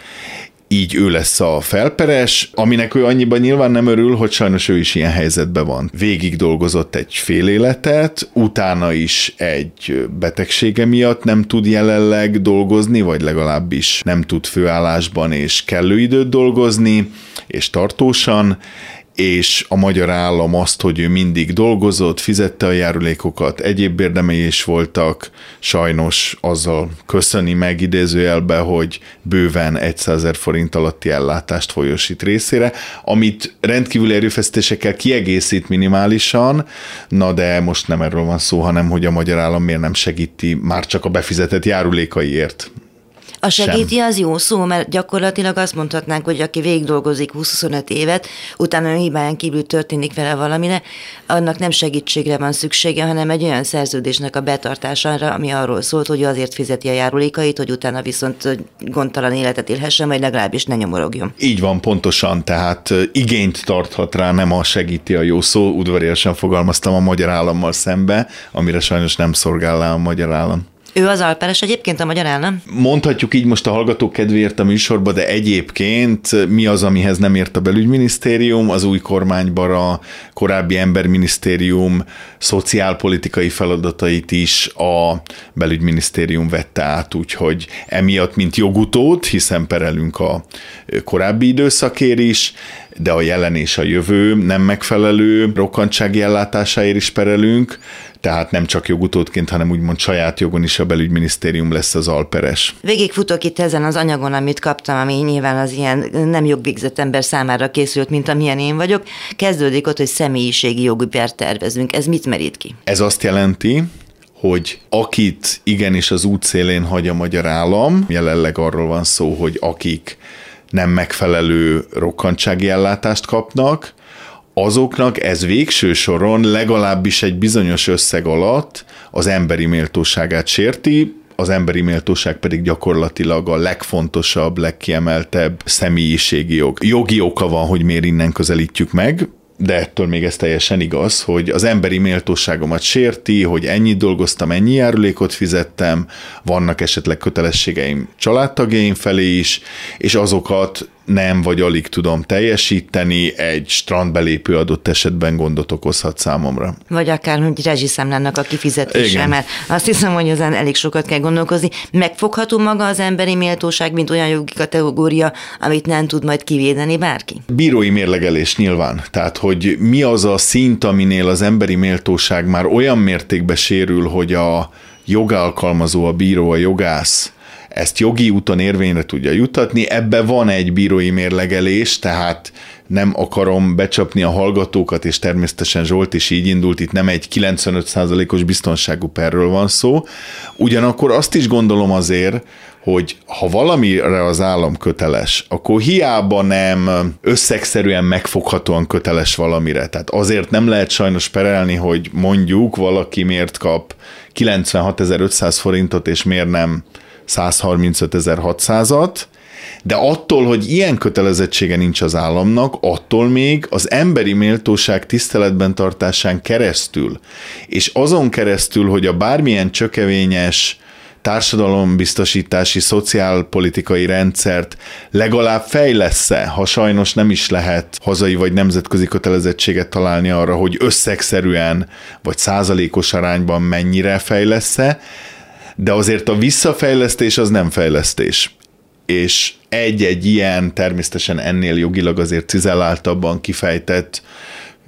így ő lesz a felperes, aminek ő annyiban nyilván nem örül, hogy sajnos ő is ilyen helyzetben van. Végig dolgozott egy fél életet, utána is egy betegsége miatt nem tud jelenleg dolgozni, vagy legalábbis nem tud főállásban és kellő időt dolgozni, és tartósan, és a magyar állam azt, hogy ő mindig dolgozott, fizette a járulékokat, egyéb érdemei is voltak, sajnos azzal köszöni meg idézőjelbe, hogy bőven 100 ezer forint alatti ellátást folyosít részére, amit rendkívül erőfeszítésekkel kiegészít minimálisan, na de most nem erről van szó, hanem hogy a magyar állam miért nem segíti már csak a befizetett járulékaiért a segíti sem. az jó szó, mert gyakorlatilag azt mondhatnánk, hogy aki végig dolgozik 25 évet, utána hibáján kívül történik vele valamire, annak nem segítségre van szüksége, hanem egy olyan szerződésnek a betartására, ami arról szólt, hogy azért fizeti a járulékait, hogy utána viszont gondtalan életet élhessen, vagy legalábbis ne nyomorogjon. Így van, pontosan, tehát igényt tarthat rá, nem a segíti a jó szó, udvariasan fogalmaztam a magyar állammal szembe, amire sajnos nem szorgál a magyar állam. Ő az alperes egyébként a magyar állam? Mondhatjuk így most a hallgatók kedvéért a műsorba, de egyébként mi az, amihez nem ért a belügyminisztérium, az új kormányban a korábbi emberminisztérium szociálpolitikai feladatait is a belügyminisztérium vette át, úgyhogy emiatt, mint jogutót, hiszen perelünk a korábbi időszakér is, de a jelen és a jövő nem megfelelő rokkantsági ellátásáért is perelünk, tehát nem csak jogutódként, hanem úgymond saját jogon is a belügyminisztérium lesz az alperes. Végigfutok itt ezen az anyagon, amit kaptam, ami nyilván az ilyen nem jogvégzett ember számára készült, mint amilyen én vagyok. Kezdődik ott, hogy személyiségi jogi tervezünk. Ez mit merít ki? Ez azt jelenti, hogy akit igenis az útszélén hagy a magyar állam, jelenleg arról van szó, hogy akik nem megfelelő rokkantsági ellátást kapnak, azoknak ez végső soron legalábbis egy bizonyos összeg alatt az emberi méltóságát sérti, az emberi méltóság pedig gyakorlatilag a legfontosabb, legkiemeltebb személyiségi jog. Jogi oka van, hogy miért innen közelítjük meg, de ettől még ez teljesen igaz, hogy az emberi méltóságomat sérti, hogy ennyit dolgoztam, ennyi járulékot fizettem, vannak esetleg kötelességeim családtagjaim felé is, és azokat nem vagy alig tudom teljesíteni, egy strandbelépő adott esetben gondot okozhat számomra. Vagy akár, hogy rezsiszámlának a kifizetése, Igen. mert azt hiszem, hogy ezen elég sokat kell gondolkozni. Megfogható maga az emberi méltóság, mint olyan jogi kategória, amit nem tud majd kivédeni bárki? Bírói mérlegelés nyilván. Tehát, hogy mi az a szint, aminél az emberi méltóság már olyan mértékben sérül, hogy a jogalkalmazó, a bíró, a jogász ezt jogi úton érvényre tudja jutatni. Ebbe van egy bírói mérlegelés, tehát nem akarom becsapni a hallgatókat, és természetesen Zsolt is így indult, itt nem egy 95%-os biztonságú perről van szó. Ugyanakkor azt is gondolom azért, hogy ha valamire az állam köteles, akkor hiába nem összegszerűen megfoghatóan köteles valamire. Tehát azért nem lehet sajnos perelni, hogy mondjuk valaki miért kap 96.500 forintot, és miért nem 135.600-at, de attól, hogy ilyen kötelezettsége nincs az államnak, attól még az emberi méltóság tiszteletben tartásán keresztül, és azon keresztül, hogy a bármilyen csökevényes társadalombiztosítási, szociálpolitikai rendszert legalább fejlesz-e, ha sajnos nem is lehet hazai vagy nemzetközi kötelezettséget találni arra, hogy összegszerűen vagy százalékos arányban mennyire fejlesz-e, de azért a visszafejlesztés az nem fejlesztés. És egy-egy ilyen természetesen ennél jogilag azért cizelláltabban kifejtett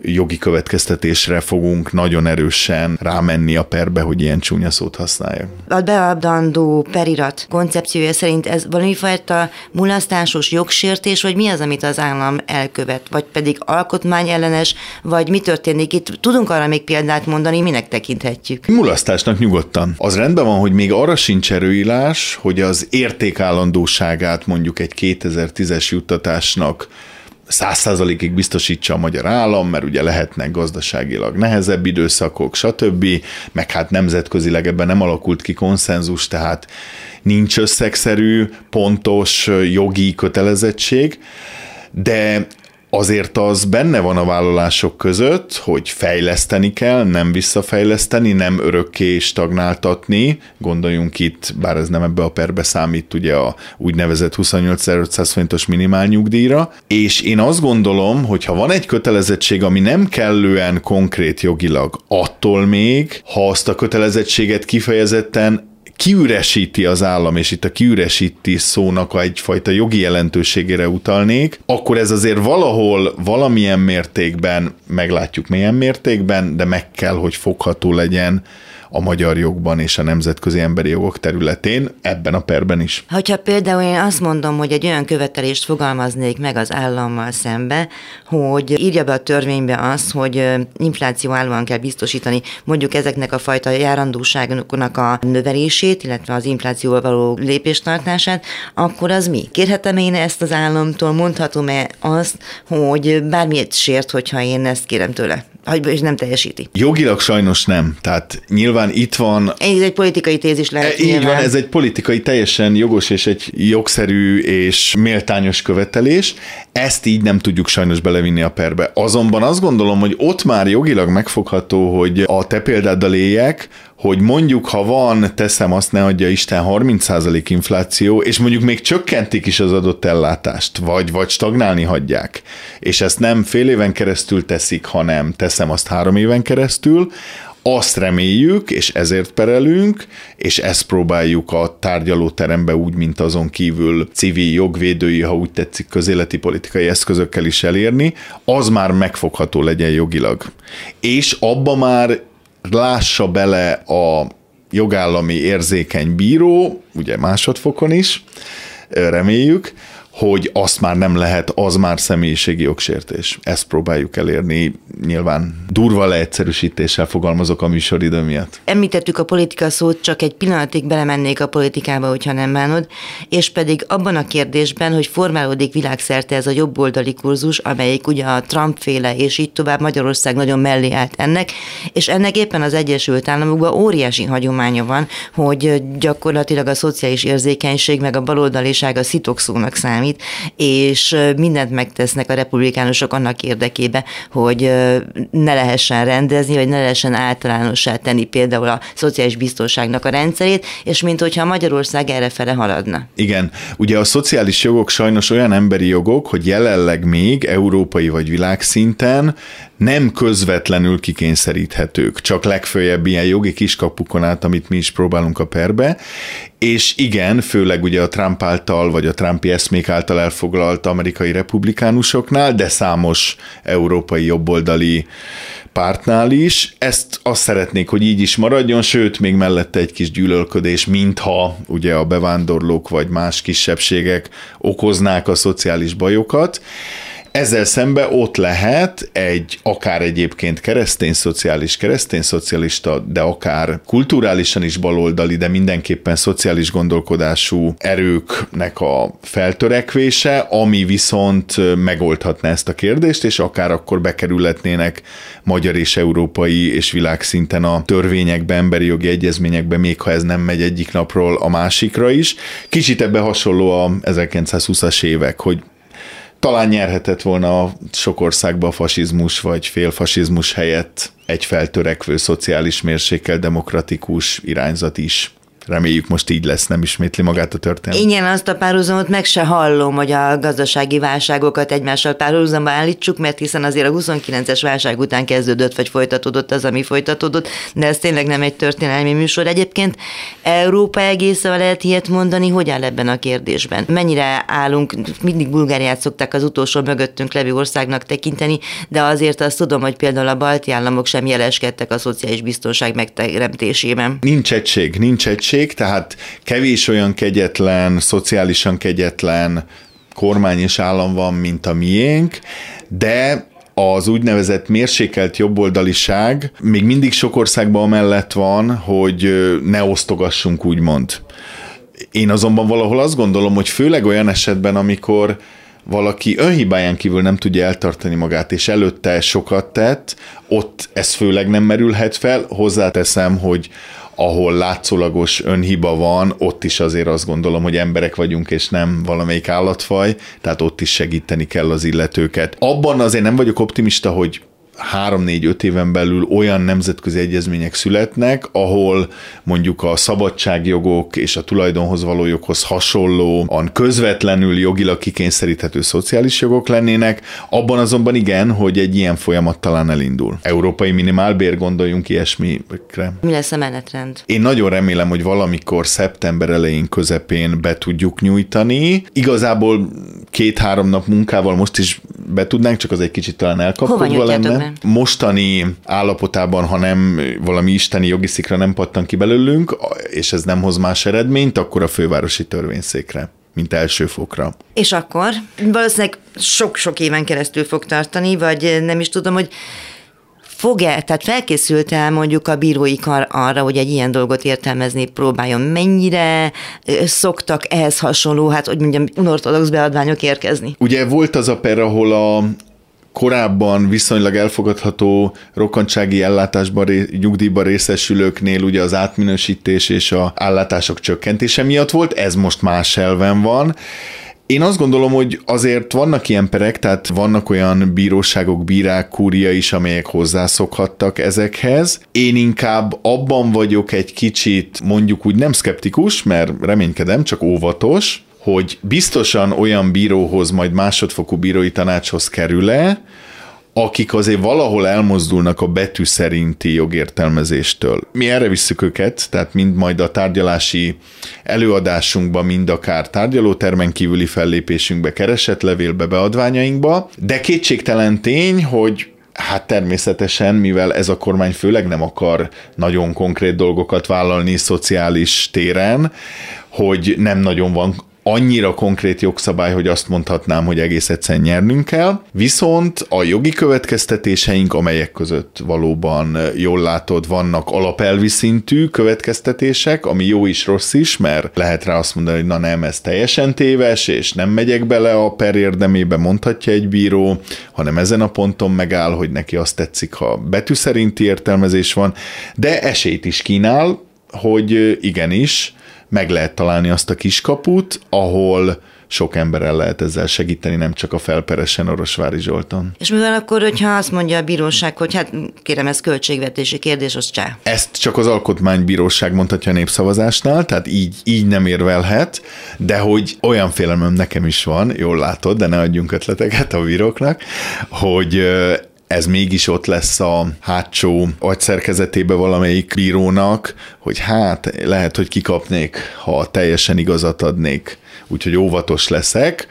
jogi következtetésre fogunk nagyon erősen rámenni a perbe, hogy ilyen csúnya szót használjak. A beadandó perirat koncepciója szerint ez valami fajta mulasztásos jogsértés, vagy mi az, amit az állam elkövet, vagy pedig alkotmányellenes, vagy mi történik itt? Tudunk arra még példát mondani, minek tekinthetjük? Mulasztásnak nyugodtan. Az rendben van, hogy még arra sincs erőillás, hogy az értékállandóságát mondjuk egy 2010-es juttatásnak száz százalékig biztosítsa a magyar állam, mert ugye lehetnek gazdaságilag nehezebb időszakok, stb., meg hát nemzetközileg ebben nem alakult ki konszenzus, tehát nincs összegszerű, pontos jogi kötelezettség, de azért az benne van a vállalások között, hogy fejleszteni kell, nem visszafejleszteni, nem örökké stagnáltatni. Gondoljunk itt, bár ez nem ebbe a perbe számít, ugye a úgynevezett 28.500 forintos minimál nyugdíjra. És én azt gondolom, hogy ha van egy kötelezettség, ami nem kellően konkrét jogilag, attól még, ha azt a kötelezettséget kifejezetten kiüresíti az állam, és itt a kiüresíti szónak egyfajta jogi jelentőségére utalnék, akkor ez azért valahol valamilyen mértékben, meglátjuk milyen mértékben, de meg kell, hogy fogható legyen a magyar jogban és a nemzetközi emberi jogok területén, ebben a perben is. Hogyha például én azt mondom, hogy egy olyan követelést fogalmaznék meg az állammal szembe, hogy írja be a törvénybe azt, hogy infláció állóan kell biztosítani mondjuk ezeknek a fajta járandóságoknak a növelését, illetve az inflációval való lépéstartását, akkor az mi? Kérhetem én ezt az államtól, mondhatom-e azt, hogy bármilyet sért, hogyha én ezt kérem tőle? És nem teljesíti. Jogilag sajnos nem. Tehát nyilván itt van... Ez egy politikai tézis lehet. E, így nyilván. van, ez egy politikai teljesen jogos és egy jogszerű és méltányos követelés. Ezt így nem tudjuk sajnos belevinni a perbe. Azonban azt gondolom, hogy ott már jogilag megfogható, hogy a te példáddal éljek, hogy mondjuk, ha van, teszem azt, ne adja Isten 30% infláció, és mondjuk még csökkentik is az adott ellátást, vagy, vagy stagnálni hagyják, és ezt nem fél éven keresztül teszik, hanem teszem azt három éven keresztül, azt reméljük, és ezért perelünk, és ezt próbáljuk a tárgyalóterembe úgy, mint azon kívül civil jogvédői, ha úgy tetszik, közéleti politikai eszközökkel is elérni, az már megfogható legyen jogilag. És abba már lássa bele a jogállami érzékeny bíró, ugye másodfokon is, reméljük, hogy azt már nem lehet, az már személyiségi jogsértés. Ezt próbáljuk elérni, nyilván durva leegyszerűsítéssel fogalmazok a műsoridő miatt. Említettük a politika szót, csak egy pillanatig belemennék a politikába, hogyha nem bánod, és pedig abban a kérdésben, hogy formálódik világszerte ez a jobboldali kurzus, amelyik ugye a Trump féle, és így tovább Magyarország nagyon mellé állt ennek, és ennek éppen az Egyesült Államokban óriási hagyománya van, hogy gyakorlatilag a szociális érzékenység meg a baloldaliság a szitokszónak számít, számít, és mindent megtesznek a republikánusok annak érdekébe, hogy ne lehessen rendezni, vagy ne lehessen általánossá tenni például a szociális biztonságnak a rendszerét, és mint hogyha Magyarország erre fele haladna. Igen, ugye a szociális jogok sajnos olyan emberi jogok, hogy jelenleg még európai vagy világszinten nem közvetlenül kikényszeríthetők, csak legfőjebb ilyen jogi kiskapukon át, amit mi is próbálunk a perbe, és igen, főleg ugye a Trump által, vagy a Trumpi eszmék által elfoglalt amerikai republikánusoknál, de számos európai jobboldali pártnál is. Ezt azt szeretnék, hogy így is maradjon, sőt, még mellette egy kis gyűlölködés, mintha ugye a bevándorlók vagy más kisebbségek okoznák a szociális bajokat. Ezzel szembe ott lehet egy akár egyébként keresztény szociális, keresztény szocialista, de akár kulturálisan is baloldali, de mindenképpen szociális gondolkodású erőknek a feltörekvése, ami viszont megoldhatná ezt a kérdést, és akár akkor bekerülhetnének magyar és európai és világszinten a törvényekbe, emberi jogi egyezményekbe, még ha ez nem megy egyik napról a másikra is. Kicsit ebbe hasonló a 1920-as évek, hogy talán nyerhetett volna sok országban a fasizmus vagy félfasizmus helyett egy feltörekvő szociális mérsékel demokratikus irányzat is. Reméljük most így lesz, nem ismétli magát a történet. Igen, azt a párhuzamot meg se hallom, hogy a gazdasági válságokat egymással párhuzamba állítsuk, mert hiszen azért a 29-es válság után kezdődött, vagy folytatódott az, ami folytatódott, de ez tényleg nem egy történelmi műsor. Egyébként Európa egészen lehet ilyet mondani, hogy áll ebben a kérdésben? Mennyire állunk, mindig Bulgáriát szokták az utolsó mögöttünk levő országnak tekinteni, de azért azt tudom, hogy például a balti államok sem jeleskedtek a szociális biztonság megteremtésében. Nincs egység, nincs egység közösség, tehát kevés olyan kegyetlen, szociálisan kegyetlen kormány és állam van, mint a miénk, de az úgynevezett mérsékelt jobboldaliság még mindig sok országban amellett van, hogy ne osztogassunk, úgymond. Én azonban valahol azt gondolom, hogy főleg olyan esetben, amikor valaki önhibáján kívül nem tudja eltartani magát, és előtte sokat tett, ott ez főleg nem merülhet fel. Hozzáteszem, hogy ahol látszólagos önhiba van, ott is azért azt gondolom, hogy emberek vagyunk, és nem valamelyik állatfaj, tehát ott is segíteni kell az illetőket. Abban azért nem vagyok optimista, hogy három-négy-öt éven belül olyan nemzetközi egyezmények születnek, ahol mondjuk a szabadságjogok és a tulajdonhoz való joghoz hasonlóan közvetlenül jogilag kikényszeríthető szociális jogok lennének, abban azonban igen, hogy egy ilyen folyamat talán elindul. Európai minimálbér, gondoljunk ilyesmikre. Mi lesz a menetrend? Én nagyon remélem, hogy valamikor szeptember elején, közepén be tudjuk nyújtani. Igazából két-három nap munkával most is be tudnánk, csak az egy kicsit talán elkapkodva lenne. Be? Mostani állapotában, ha nem valami isteni jogi szikra nem pattan ki belőlünk, és ez nem hoz más eredményt, akkor a fővárosi törvényszékre mint első fokra. És akkor valószínűleg sok-sok éven keresztül fog tartani, vagy nem is tudom, hogy fog-e, tehát felkészült el mondjuk a bírói kar arra, hogy egy ilyen dolgot értelmezni próbáljon? Mennyire szoktak ehhez hasonló, hát hogy mondjam, unortodox beadványok érkezni? Ugye volt az a per, ahol a korábban viszonylag elfogadható rokkantsági ellátásban, nyugdíjban részesülőknél ugye az átminősítés és a állátások csökkentése miatt volt, ez most más elven van. Én azt gondolom, hogy azért vannak ilyen perek, tehát vannak olyan bíróságok, bírák, kúria is, amelyek hozzászokhattak ezekhez. Én inkább abban vagyok egy kicsit, mondjuk úgy nem szkeptikus, mert reménykedem, csak óvatos, hogy biztosan olyan bíróhoz, majd másodfokú bírói tanácshoz kerül-e, akik azért valahol elmozdulnak a betű szerinti jogértelmezéstől. Mi erre visszük őket, tehát mind majd a tárgyalási előadásunkban, mind akár tárgyalótermen kívüli fellépésünkbe, keresetlevélbe, beadványainkba, de kétségtelen tény, hogy Hát természetesen, mivel ez a kormány főleg nem akar nagyon konkrét dolgokat vállalni szociális téren, hogy nem nagyon van annyira konkrét jogszabály, hogy azt mondhatnám, hogy egész egyszerűen nyernünk kell. Viszont a jogi következtetéseink, amelyek között valóban jól látod, vannak alapelvi szintű következtetések, ami jó is, rossz is, mert lehet rá azt mondani, hogy na nem, ez teljesen téves, és nem megyek bele a per érdemébe, mondhatja egy bíró, hanem ezen a ponton megáll, hogy neki azt tetszik, ha betű szerinti értelmezés van, de esélyt is kínál, hogy igenis, meg lehet találni azt a kiskaput, ahol sok emberrel lehet ezzel segíteni, nem csak a felperesen Orosvári Zsolton. És mivel akkor, hogyha azt mondja a bíróság, hogy hát kérem, ez költségvetési kérdés, az csá. Ezt csak az alkotmánybíróság mondhatja a népszavazásnál, tehát így, így nem érvelhet, de hogy olyan félelmem nekem is van, jól látod, de ne adjunk ötleteket a bíróknak, hogy ez mégis ott lesz a hátsó agyszerkezetébe valamelyik bírónak, hogy hát lehet, hogy kikapnék, ha teljesen igazat adnék, úgyhogy óvatos leszek.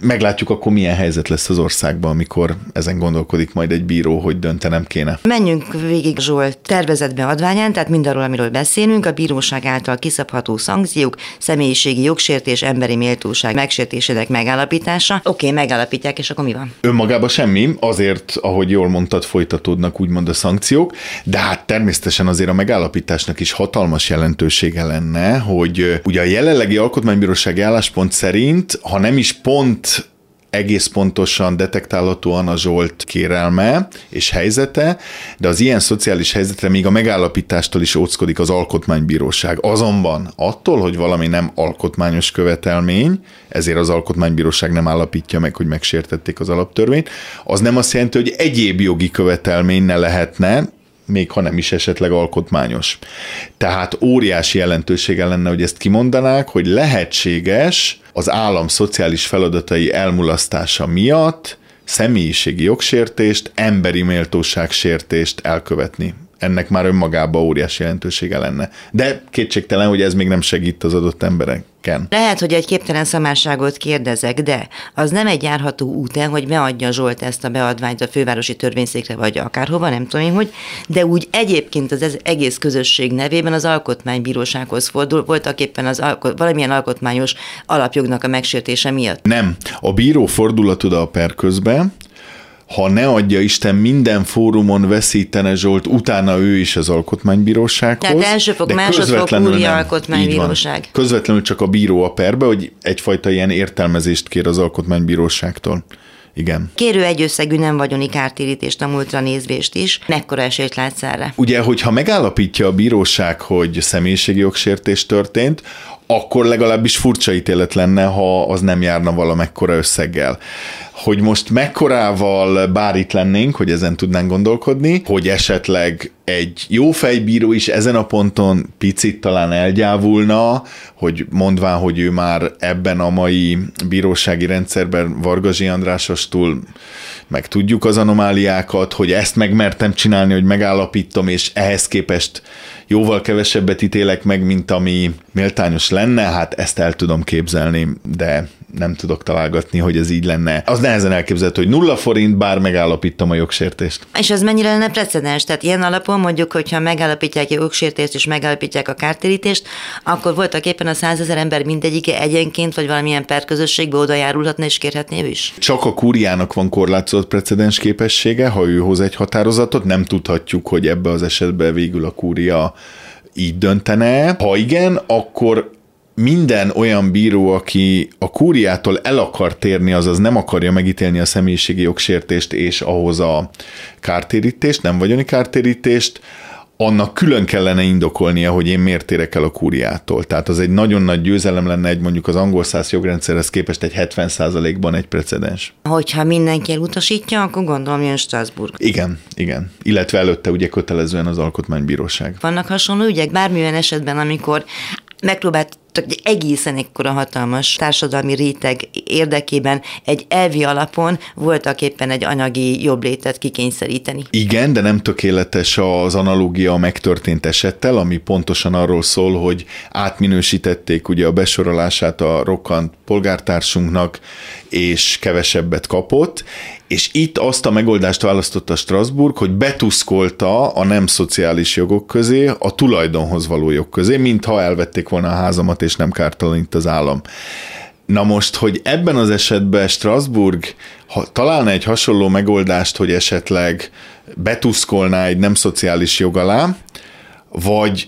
Meglátjuk akkor milyen helyzet lesz az országban, amikor ezen gondolkodik majd egy bíró, hogy döntenem kéne. Menjünk végig Zsolt tervezetbe adványán, tehát mindarról, amiről beszélünk, a bíróság által kiszabható szankciók, személyiségi jogsértés, emberi méltóság megsértésének megállapítása. Oké, okay, megállapítják, és akkor mi van? Önmagában semmi, azért, ahogy jól mondtad, folytatódnak úgymond a szankciók, de hát természetesen azért a megállapításnak is hatalmas jelentősége lenne, hogy ugye a jelenlegi alkotmánybírósági álláspont szerint, ha nem is pont egész pontosan detektálhatóan a Zsolt kérelme és helyzete, de az ilyen szociális helyzetre még a megállapítástól is óckodik az alkotmánybíróság. Azonban attól, hogy valami nem alkotmányos követelmény, ezért az alkotmánybíróság nem állapítja meg, hogy megsértették az alaptörvényt, az nem azt jelenti, hogy egyéb jogi követelmény ne lehetne, még ha nem is esetleg alkotmányos. Tehát óriási jelentősége lenne, hogy ezt kimondanák, hogy lehetséges az állam szociális feladatai elmulasztása miatt személyiségi jogsértést, emberi méltóságsértést elkövetni ennek már önmagában óriási jelentősége lenne. De kétségtelen, hogy ez még nem segít az adott embereken. Lehet, hogy egy képtelen szamárságot kérdezek, de az nem egy járható út el, hogy beadja Zsolt ezt a beadványt a fővárosi törvényszékre, vagy akárhova, nem tudom én hogy, de úgy egyébként az egész közösség nevében az alkotmánybírósághoz fordul, voltak éppen az alko- valamilyen alkotmányos alapjognak a megsértése miatt. Nem. A bíró fordulhat oda a per közben, ha ne adja Isten minden fórumon veszítene Zsolt, utána ő is az alkotmánybírósághoz. Tehát elsőfok, másodfok, úri alkotmánybíróság. Közvetlenül csak a bíró a perbe, hogy egyfajta ilyen értelmezést kér az alkotmánybíróságtól. Igen. Kérő egyösszegű nem vagyoni kártérítést a múltra nézvést is. Mekkora esélyt látsz erre? Ugye, hogyha megállapítja a bíróság, hogy személyiségi jogsértés történt, akkor legalábbis furcsa ítélet lenne, ha az nem járna valamekkora összeggel. Hogy most mekkorával bár itt lennénk, hogy ezen tudnánk gondolkodni, hogy esetleg egy jó fejbíró is ezen a ponton picit talán elgyávulna, hogy mondván, hogy ő már ebben a mai bírósági rendszerben Vargazsi Andrásostól meg tudjuk az anomáliákat, hogy ezt megmertem csinálni, hogy megállapítom, és ehhez képest jóval kevesebbet ítélek meg, mint ami méltányos lenne, hát ezt el tudom képzelni, de nem tudok találgatni, hogy ez így lenne. Az nehezen elképzelhető, hogy nulla forint, bár megállapítom a jogsértést. És az mennyire lenne precedens? Tehát ilyen alapon mondjuk, hogyha megállapítják a jogsértést és megállapítják a kártérítést, akkor voltak éppen a százezer ember mindegyike egyenként vagy valamilyen perközösségbe oda járulhatna és kérhetné is? Csak a kúriának van korlátozott precedens képessége, ha ő hoz egy határozatot, nem tudhatjuk, hogy ebbe az esetben végül a kúria így döntene. Ha igen, akkor minden olyan bíró, aki a kúriától el akar térni, azaz nem akarja megítélni a személyiségi jogsértést és ahhoz a kártérítést, nem vagyoni kártérítést, annak külön kellene indokolnia, hogy én miért térek el a kúriától. Tehát az egy nagyon nagy győzelem lenne egy mondjuk az angol száz jogrendszerhez képest egy 70%-ban egy precedens. Hogyha mindenki elutasítja, akkor gondolom jön Strasbourg. Igen, igen. Illetve előtte ugye kötelezően az alkotmánybíróság. Vannak hasonló ügyek, bármilyen esetben, amikor megpróbált csak egy egészen ekkora hatalmas társadalmi réteg érdekében egy elvi alapon voltak éppen egy anyagi jobblétet kikényszeríteni. Igen, de nem tökéletes az analógia a megtörtént esettel, ami pontosan arról szól, hogy átminősítették ugye a besorolását a rokkant polgártársunknak, és kevesebbet kapott, és itt azt a megoldást választotta Strasbourg, hogy betuszkolta a nem szociális jogok közé a tulajdonhoz való jog közé, mintha elvették volna a házamat, és nem kártalanít az állam. Na most, hogy ebben az esetben Strasbourg ha találna egy hasonló megoldást, hogy esetleg betuszkolná egy nem szociális jog alá, vagy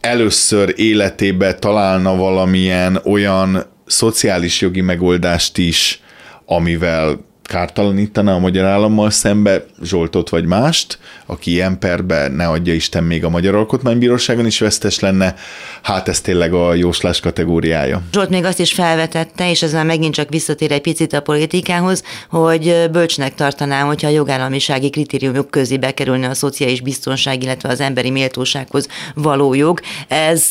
először életébe találna valamilyen olyan szociális jogi megoldást is, amivel kártalanítaná a magyar állammal szembe Zsoltot vagy mást, aki ilyen perbe, ne adja Isten, még a Magyar Alkotmánybíróságon is vesztes lenne, hát ez tényleg a jóslás kategóriája. Zsolt még azt is felvetette, és ezzel megint csak visszatér egy picit a politikához, hogy bölcsnek tartanám, hogyha a jogállamisági kritériumok közé bekerülne a szociális biztonság, illetve az emberi méltósághoz való jog. Ez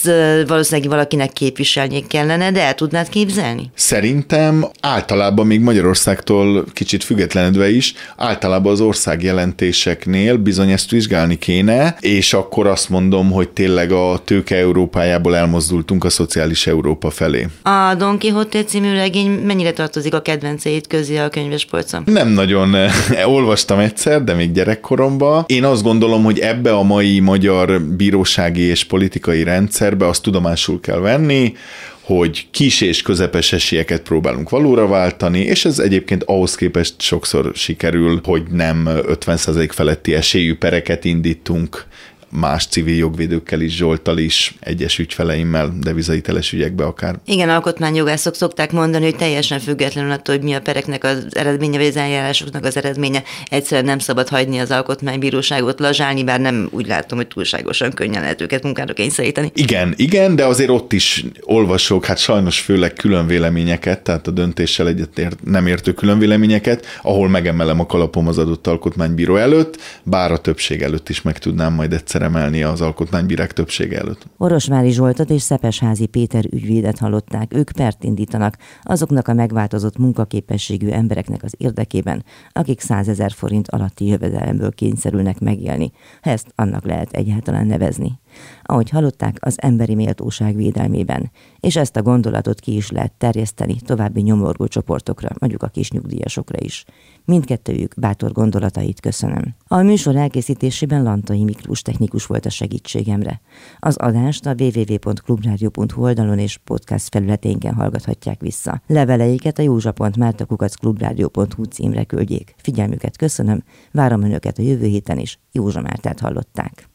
valószínűleg valakinek képviselni kellene, de el tudnád képzelni? Szerintem általában még Magyarországtól kicsit kicsit függetlenedve is, általában az ország jelentéseknél bizony ezt vizsgálni kéne, és akkor azt mondom, hogy tényleg a tőke Európájából elmozdultunk a szociális Európa felé. A Don Quixote című regény mennyire tartozik a kedvenceit közé a könyvespolcon? Nem nagyon *laughs* olvastam egyszer, de még gyerekkoromban. Én azt gondolom, hogy ebbe a mai magyar bírósági és politikai rendszerbe azt tudomásul kell venni, hogy kis és közepes esélyeket próbálunk valóra váltani, és ez egyébként ahhoz képest sokszor sikerül, hogy nem 50% feletti esélyű pereket indítunk más civil jogvédőkkel is, Zsoltal is, egyes ügyfeleimmel, devizahiteles ügyekbe akár. Igen, alkotmányjogászok szokták mondani, hogy teljesen függetlenül attól, hogy mi a pereknek az eredménye, vagy az eljárásoknak az eredménye, egyszerűen nem szabad hagyni az alkotmánybíróságot lazsálni, bár nem úgy látom, hogy túlságosan könnyen lehet őket munkára kényszeríteni. Igen, igen, de azért ott is olvasok, hát sajnos főleg külön véleményeket, tehát a döntéssel egyet nem értő külön véleményeket, ahol megemelem a kalapom az adott alkotmánybíró előtt, bár a többség előtt is meg tudnám majd egyszer emelni az alkotmánybírák többsége előtt. Orosvári Zsoltot és Szepesházi Péter ügyvédet hallották. Ők pert indítanak azoknak a megváltozott munkaképességű embereknek az érdekében, akik 100 ezer forint alatti jövedelemből kényszerülnek megélni, ezt annak lehet egyáltalán nevezni ahogy hallották, az emberi méltóság védelmében, és ezt a gondolatot ki is lehet terjeszteni további nyomorgó csoportokra, mondjuk a kis nyugdíjasokra is. Mindkettőjük bátor gondolatait köszönöm. A műsor elkészítésében Lantai Miklós technikus volt a segítségemre. Az adást a www.clubradio.hu oldalon és podcast felületénken hallgathatják vissza. Leveleiket a józsa.mártakukacklubrádió.hu címre küldjék. Figyelmüket köszönöm, várom Önöket a jövő héten is. Józsa Mártát hallották.